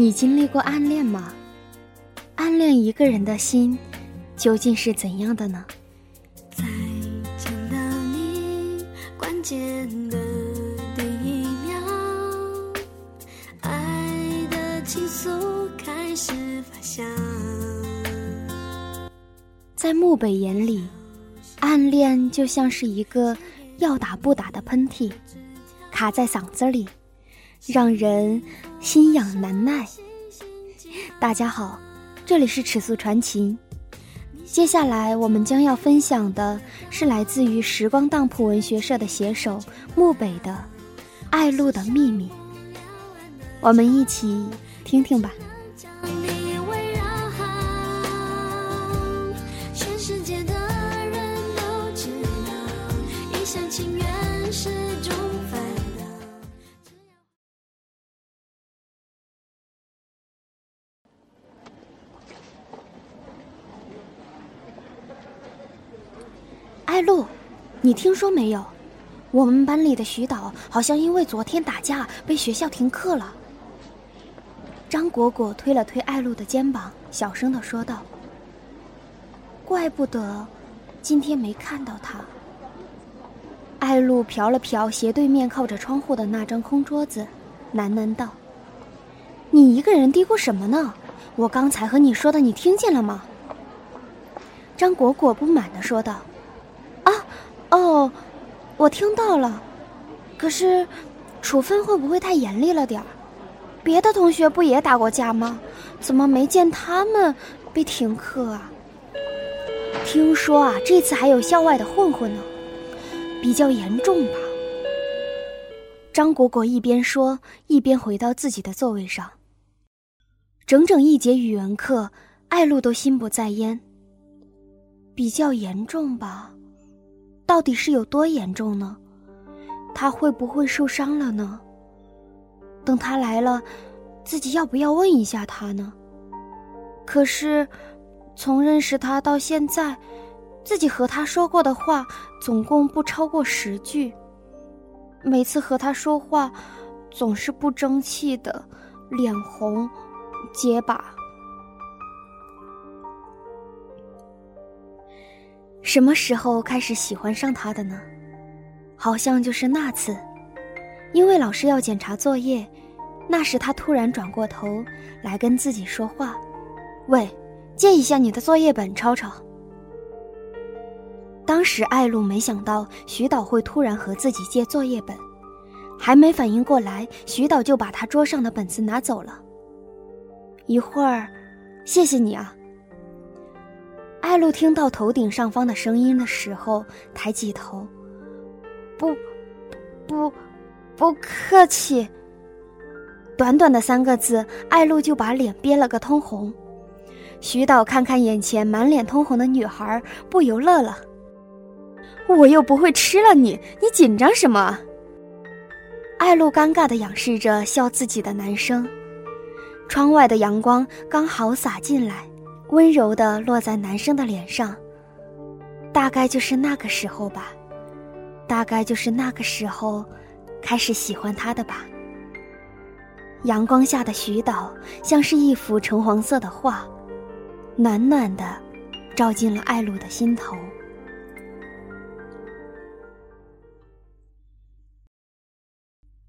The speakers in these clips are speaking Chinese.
你经历过暗恋吗？暗恋一个人的心，究竟是怎样的呢？再见到你，关键的第一秒，爱的情愫开始发酵。在木北眼里，暗恋就像是一个要打不打的喷嚏，卡在嗓子里，让人心痒难耐。大家好，这里是尺素传奇。接下来我们将要分享的是来自于时光当铺文学社的写手木北的《爱露的秘密》，我们一起听听吧。爱露，你听说没有？我们班里的徐导好像因为昨天打架被学校停课了。张果果推了推爱露的肩膀，小声的说道：“怪不得今天没看到他。”爱露瞟了瞟斜对面靠着窗户的那张空桌子，喃喃道：“你一个人嘀咕什么呢？我刚才和你说的，你听见了吗？”张果果不满的说道。哦，我听到了，可是处分会不会太严厉了点儿？别的同学不也打过架吗？怎么没见他们被停课啊？听说啊，这次还有校外的混混呢，比较严重吧？张果果一边说，一边回到自己的座位上。整整一节语文课，艾露都心不在焉。比较严重吧？到底是有多严重呢？他会不会受伤了呢？等他来了，自己要不要问一下他呢？可是，从认识他到现在，自己和他说过的话总共不超过十句。每次和他说话，总是不争气的，脸红、结巴。什么时候开始喜欢上他的呢？好像就是那次，因为老师要检查作业，那时他突然转过头来跟自己说话：“喂，借一下你的作业本抄抄。”当时艾露没想到徐导会突然和自己借作业本，还没反应过来，徐导就把他桌上的本子拿走了。一会儿，谢谢你啊。艾露听到头顶上方的声音的时候，抬起头。不，不，不客气。短短的三个字，艾露就把脸憋了个通红。徐导看看眼前满脸通红的女孩，不由乐了。我又不会吃了你，你紧张什么？艾露尴尬的仰视着笑自己的男生。窗外的阳光刚好洒进来。温柔的落在男生的脸上，大概就是那个时候吧，大概就是那个时候，开始喜欢他的吧。阳光下的徐岛像是一幅橙黄色的画，暖暖的，照进了艾露的心头。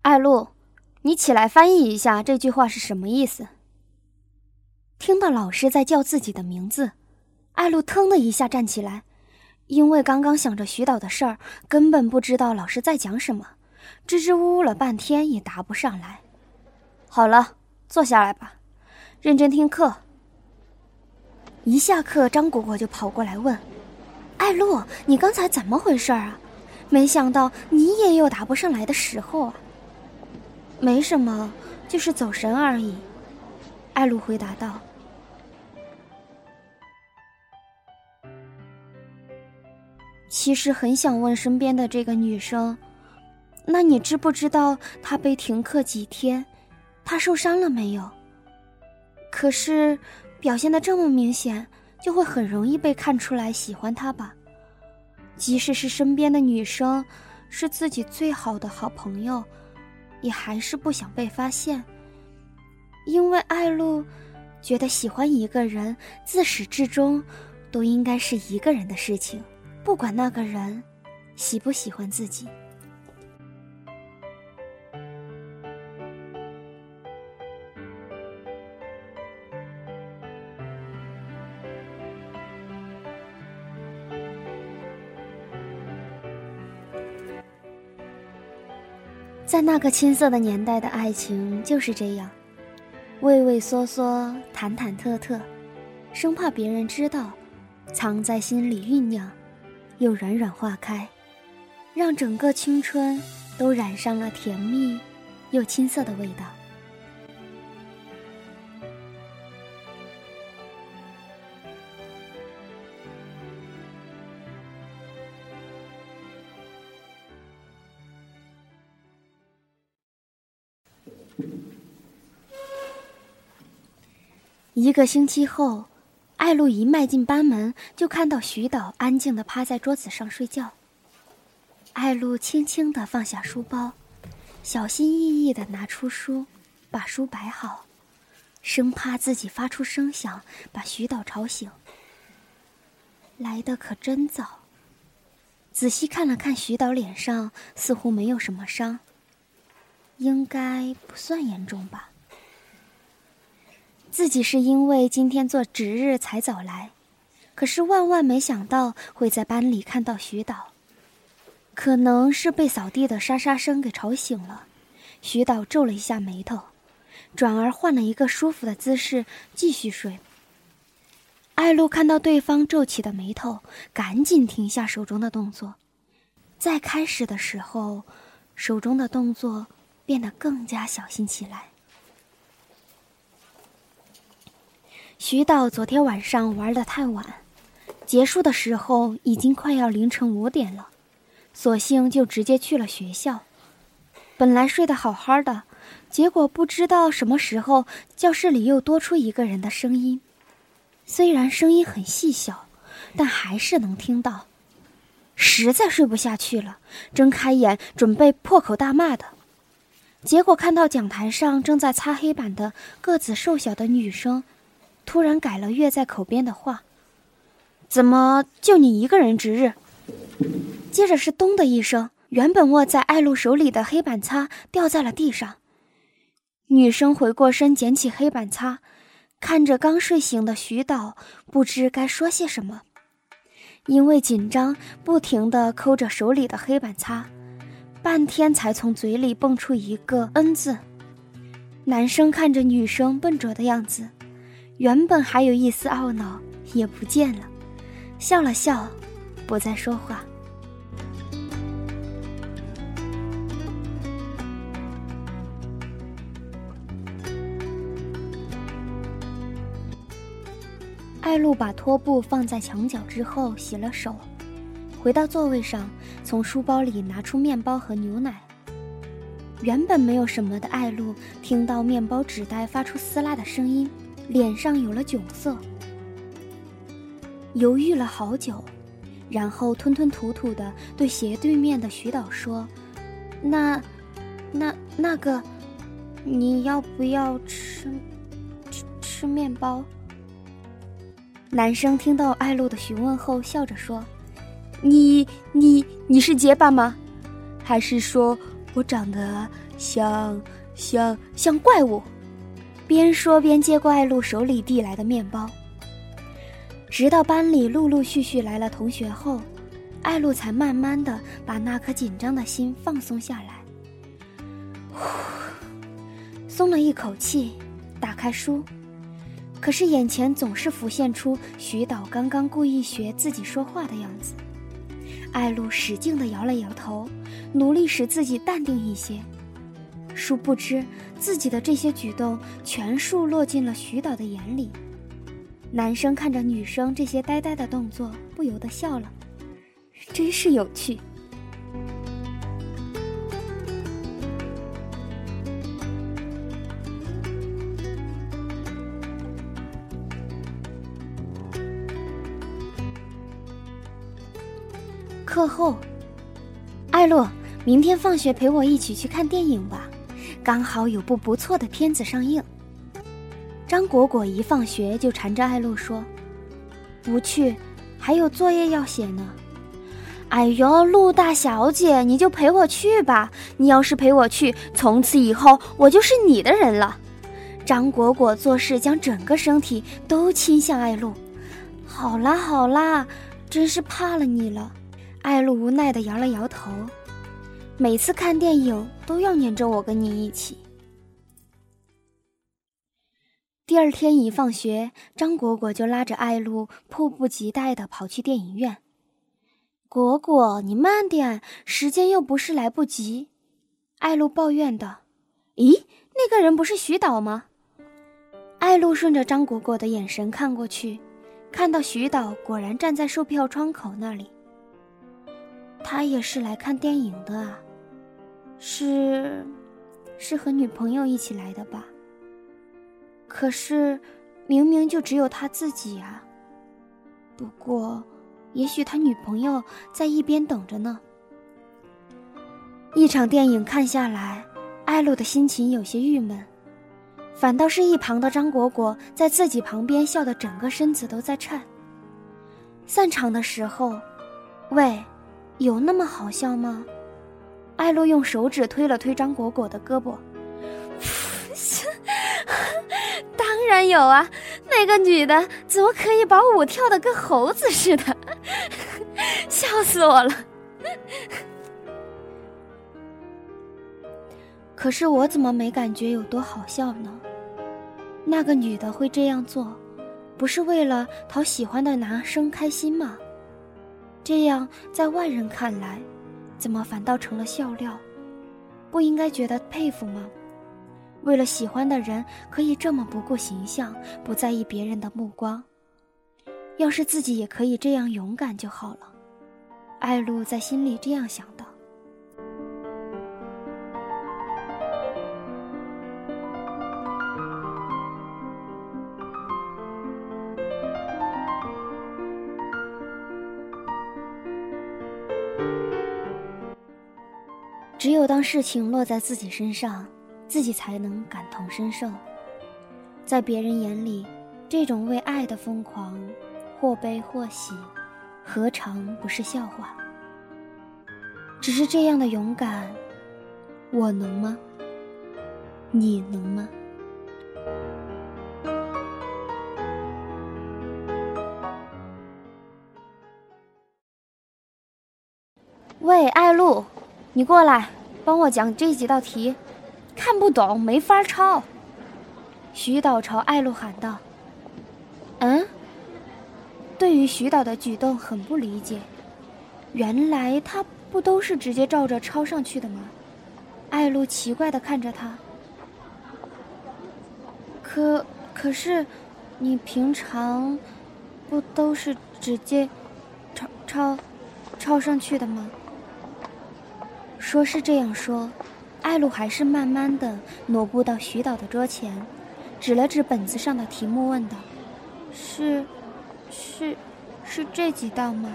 艾露，你起来翻译一下这句话是什么意思？听到老师在叫自己的名字，艾露腾的一下站起来，因为刚刚想着徐导的事儿，根本不知道老师在讲什么，支支吾吾了半天也答不上来。好了，坐下来吧，认真听课。一下课，张果果就跑过来问：“艾露，你刚才怎么回事啊？没想到你也有答不上来的时候啊。”“没什么，就是走神而已。”艾露回答道。其实很想问身边的这个女生，那你知不知道她被停课几天？她受伤了没有？可是表现的这么明显，就会很容易被看出来喜欢她吧？即使是身边的女生，是自己最好的好朋友，也还是不想被发现。因为艾露觉得喜欢一个人，自始至终都应该是一个人的事情，不管那个人喜不喜欢自己。在那个青涩的年代的爱情就是这样，畏畏缩缩，忐忐忑忑，生怕别人知道，藏在心里酝酿，又软软化开，让整个青春都染上了甜蜜又青涩的味道。一个星期后，艾露一迈进班门，就看到徐导安静地趴在桌子上睡觉。艾露轻轻地放下书包，小心翼翼地拿出书，把书摆好，生怕自己发出声响把徐导吵醒。来的可真早。仔细看了看徐导脸上，似乎没有什么伤，应该不算严重吧。自己是因为今天做值日才早来，可是万万没想到会在班里看到徐导。可能是被扫地的沙沙声给吵醒了，徐导皱了一下眉头，转而换了一个舒服的姿势继续睡。艾露看到对方皱起的眉头，赶紧停下手中的动作。在开始的时候，手中的动作变得更加小心起来。徐导昨天晚上玩的太晚，结束的时候已经快要凌晨五点了，索性就直接去了学校。本来睡得好好的，结果不知道什么时候教室里又多出一个人的声音，虽然声音很细小，但还是能听到。实在睡不下去了，睁开眼准备破口大骂的，结果看到讲台上正在擦黑板的个子瘦小的女生。突然改了跃在口边的话：“怎么就你一个人值日？”接着是“咚”的一声，原本握在艾露手里的黑板擦掉在了地上。女生回过身捡起黑板擦，看着刚睡醒的徐导，不知该说些什么，因为紧张，不停地抠着手里的黑板擦，半天才从嘴里蹦出一个“嗯”字。男生看着女生笨拙的样子。原本还有一丝懊恼也不见了，笑了笑，不再说话。艾露把拖布放在墙角之后，洗了手，回到座位上，从书包里拿出面包和牛奶。原本没有什么的艾露，听到面包纸袋发出撕拉的声音。脸上有了窘色，犹豫了好久，然后吞吞吐吐的对斜对面的徐导说：“那，那那个，你要不要吃吃吃面包？”男生听到艾露的询问后，笑着说：“你你你是结巴吗？还是说我长得像像像怪物？”边说边接过艾露手里递来的面包。直到班里陆陆续续来了同学后，艾露才慢慢的把那颗紧张的心放松下来，呼，松了一口气，打开书。可是眼前总是浮现出徐导刚刚故意学自己说话的样子。艾露使劲的摇了摇头，努力使自己淡定一些。殊不知，自己的这些举动全数落进了徐导的眼里。男生看着女生这些呆呆的动作，不由得笑了，真是有趣。课后，艾洛，明天放学陪我一起去看电影吧。刚好有部不错的片子上映，张果果一放学就缠着艾露说：“不去，还有作业要写呢。”哎呦，陆大小姐，你就陪我去吧。你要是陪我去，从此以后我就是你的人了。张果果做事将整个身体都倾向艾露。好啦好啦，真是怕了你了。艾露无奈地摇了摇头。每次看电影都要黏着我跟你一起。第二天一放学，张果果就拉着艾露迫不及待地跑去电影院。果果，你慢点，时间又不是来不及。艾露抱怨道：“咦，那个人不是徐导吗？”艾露顺着张果果的眼神看过去，看到徐导果然站在售票窗口那里。他也是来看电影的啊，是，是和女朋友一起来的吧？可是，明明就只有他自己啊。不过。也许他女朋友在一边等着呢。一场电影看下来，艾露的心情有些郁闷，反倒是一旁的张果果在自己旁边笑得整个身子都在颤。散场的时候，喂，有那么好笑吗？艾露用手指推了推张果果的胳膊。当然有啊，那个女的怎么可以把舞跳的跟猴子似的？笑死我了！可是我怎么没感觉有多好笑呢？那个女的会这样做，不是为了讨喜欢的男生开心吗？这样在外人看来，怎么反倒成了笑料？不应该觉得佩服吗？为了喜欢的人，可以这么不顾形象，不在意别人的目光。要是自己也可以这样勇敢就好了，艾露在心里这样想的。只有当事情落在自己身上，自己才能感同身受。在别人眼里，这种为爱的疯狂。或悲或喜，何尝不是笑话？只是这样的勇敢，我能吗？你能吗？喂，艾露，你过来帮我讲这几道题，看不懂没法抄。徐导朝艾露喊道：“嗯。”对于徐导的举动很不理解，原来他不都是直接照着抄上去的吗？艾露奇怪的看着他。可可是，你平常不都是直接抄抄抄上去的吗？说是这样说，艾露还是慢慢的挪步到徐导的桌前，指了指本子上的题目，问道：“是？”是，是这几道吗？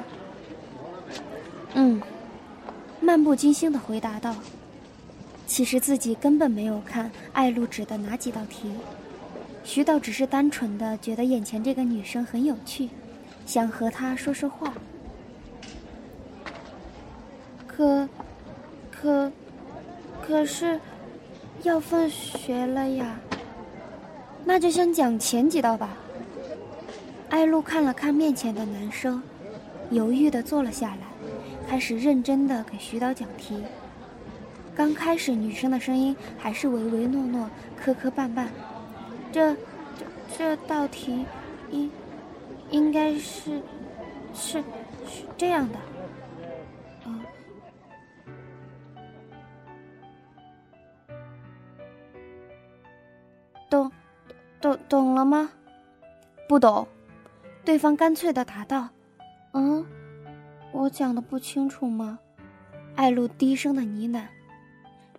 嗯，漫不经心的回答道。其实自己根本没有看艾露指的哪几道题，徐导只是单纯的觉得眼前这个女生很有趣，想和她说说话。可，可，可是，要放学了呀。那就先讲前几道吧。艾露看了看面前的男生，犹豫的坐了下来，开始认真的给徐导讲题。刚开始，女生的声音还是唯唯诺诺、磕磕绊绊。这、这、这道题，应应该是，是，是这样的。不懂。对方干脆的答道：“嗯，我讲的不清楚吗？”艾露低声的呢喃，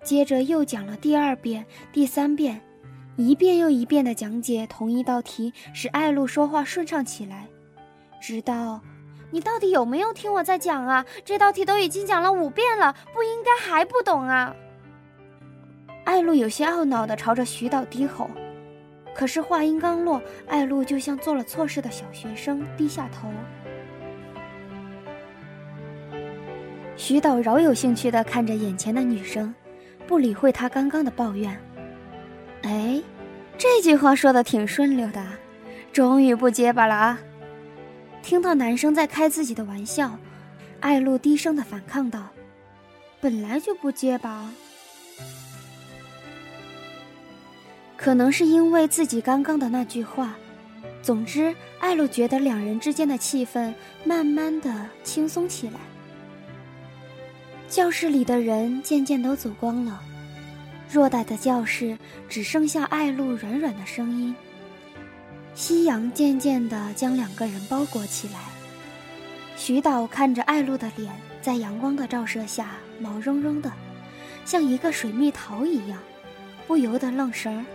接着又讲了第二遍、第三遍，一遍又一遍的讲解同一道题，使艾露说话顺畅起来。直到，你到底有没有听我在讲啊？这道题都已经讲了五遍了，不应该还不懂啊？艾露有些懊恼的朝着徐导低吼。可是话音刚落，艾露就像做了错事的小学生，低下头。徐导饶有兴趣地看着眼前的女生，不理会她刚刚的抱怨。哎，这句话说的挺顺溜的，终于不结巴了啊！听到男生在开自己的玩笑，艾露低声的反抗道：“本来就不结巴。”可能是因为自己刚刚的那句话，总之，艾露觉得两人之间的气氛慢慢的轻松起来。教室里的人渐渐都走光了，偌大的教室只剩下艾露软软的声音。夕阳渐渐的将两个人包裹起来。徐导看着艾露的脸，在阳光的照射下毛茸茸的，像一个水蜜桃一样，不由得愣神儿。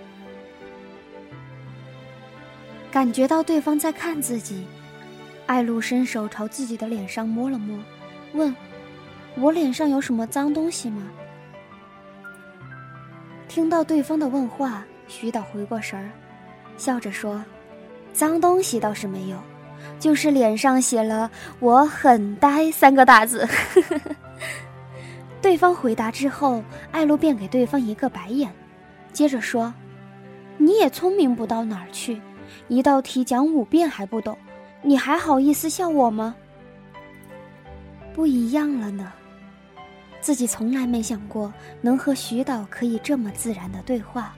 感觉到对方在看自己，艾露伸手朝自己的脸上摸了摸，问：“我脸上有什么脏东西吗？”听到对方的问话，徐导回过神儿，笑着说：“脏东西倒是没有，就是脸上写了‘我很呆’三个大字。”对方回答之后，艾露便给对方一个白眼，接着说：“你也聪明不到哪儿去。”一道题讲五遍还不懂，你还好意思笑我吗？不一样了呢，自己从来没想过能和徐导可以这么自然的对话，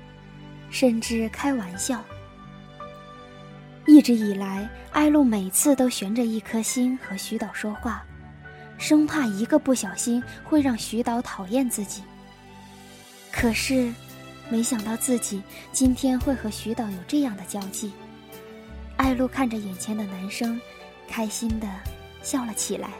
甚至开玩笑。一直以来，艾露每次都悬着一颗心和徐导说话，生怕一个不小心会让徐导讨厌自己。可是，没想到自己今天会和徐导有这样的交际。艾露看着眼前的男生，开心的笑了起来。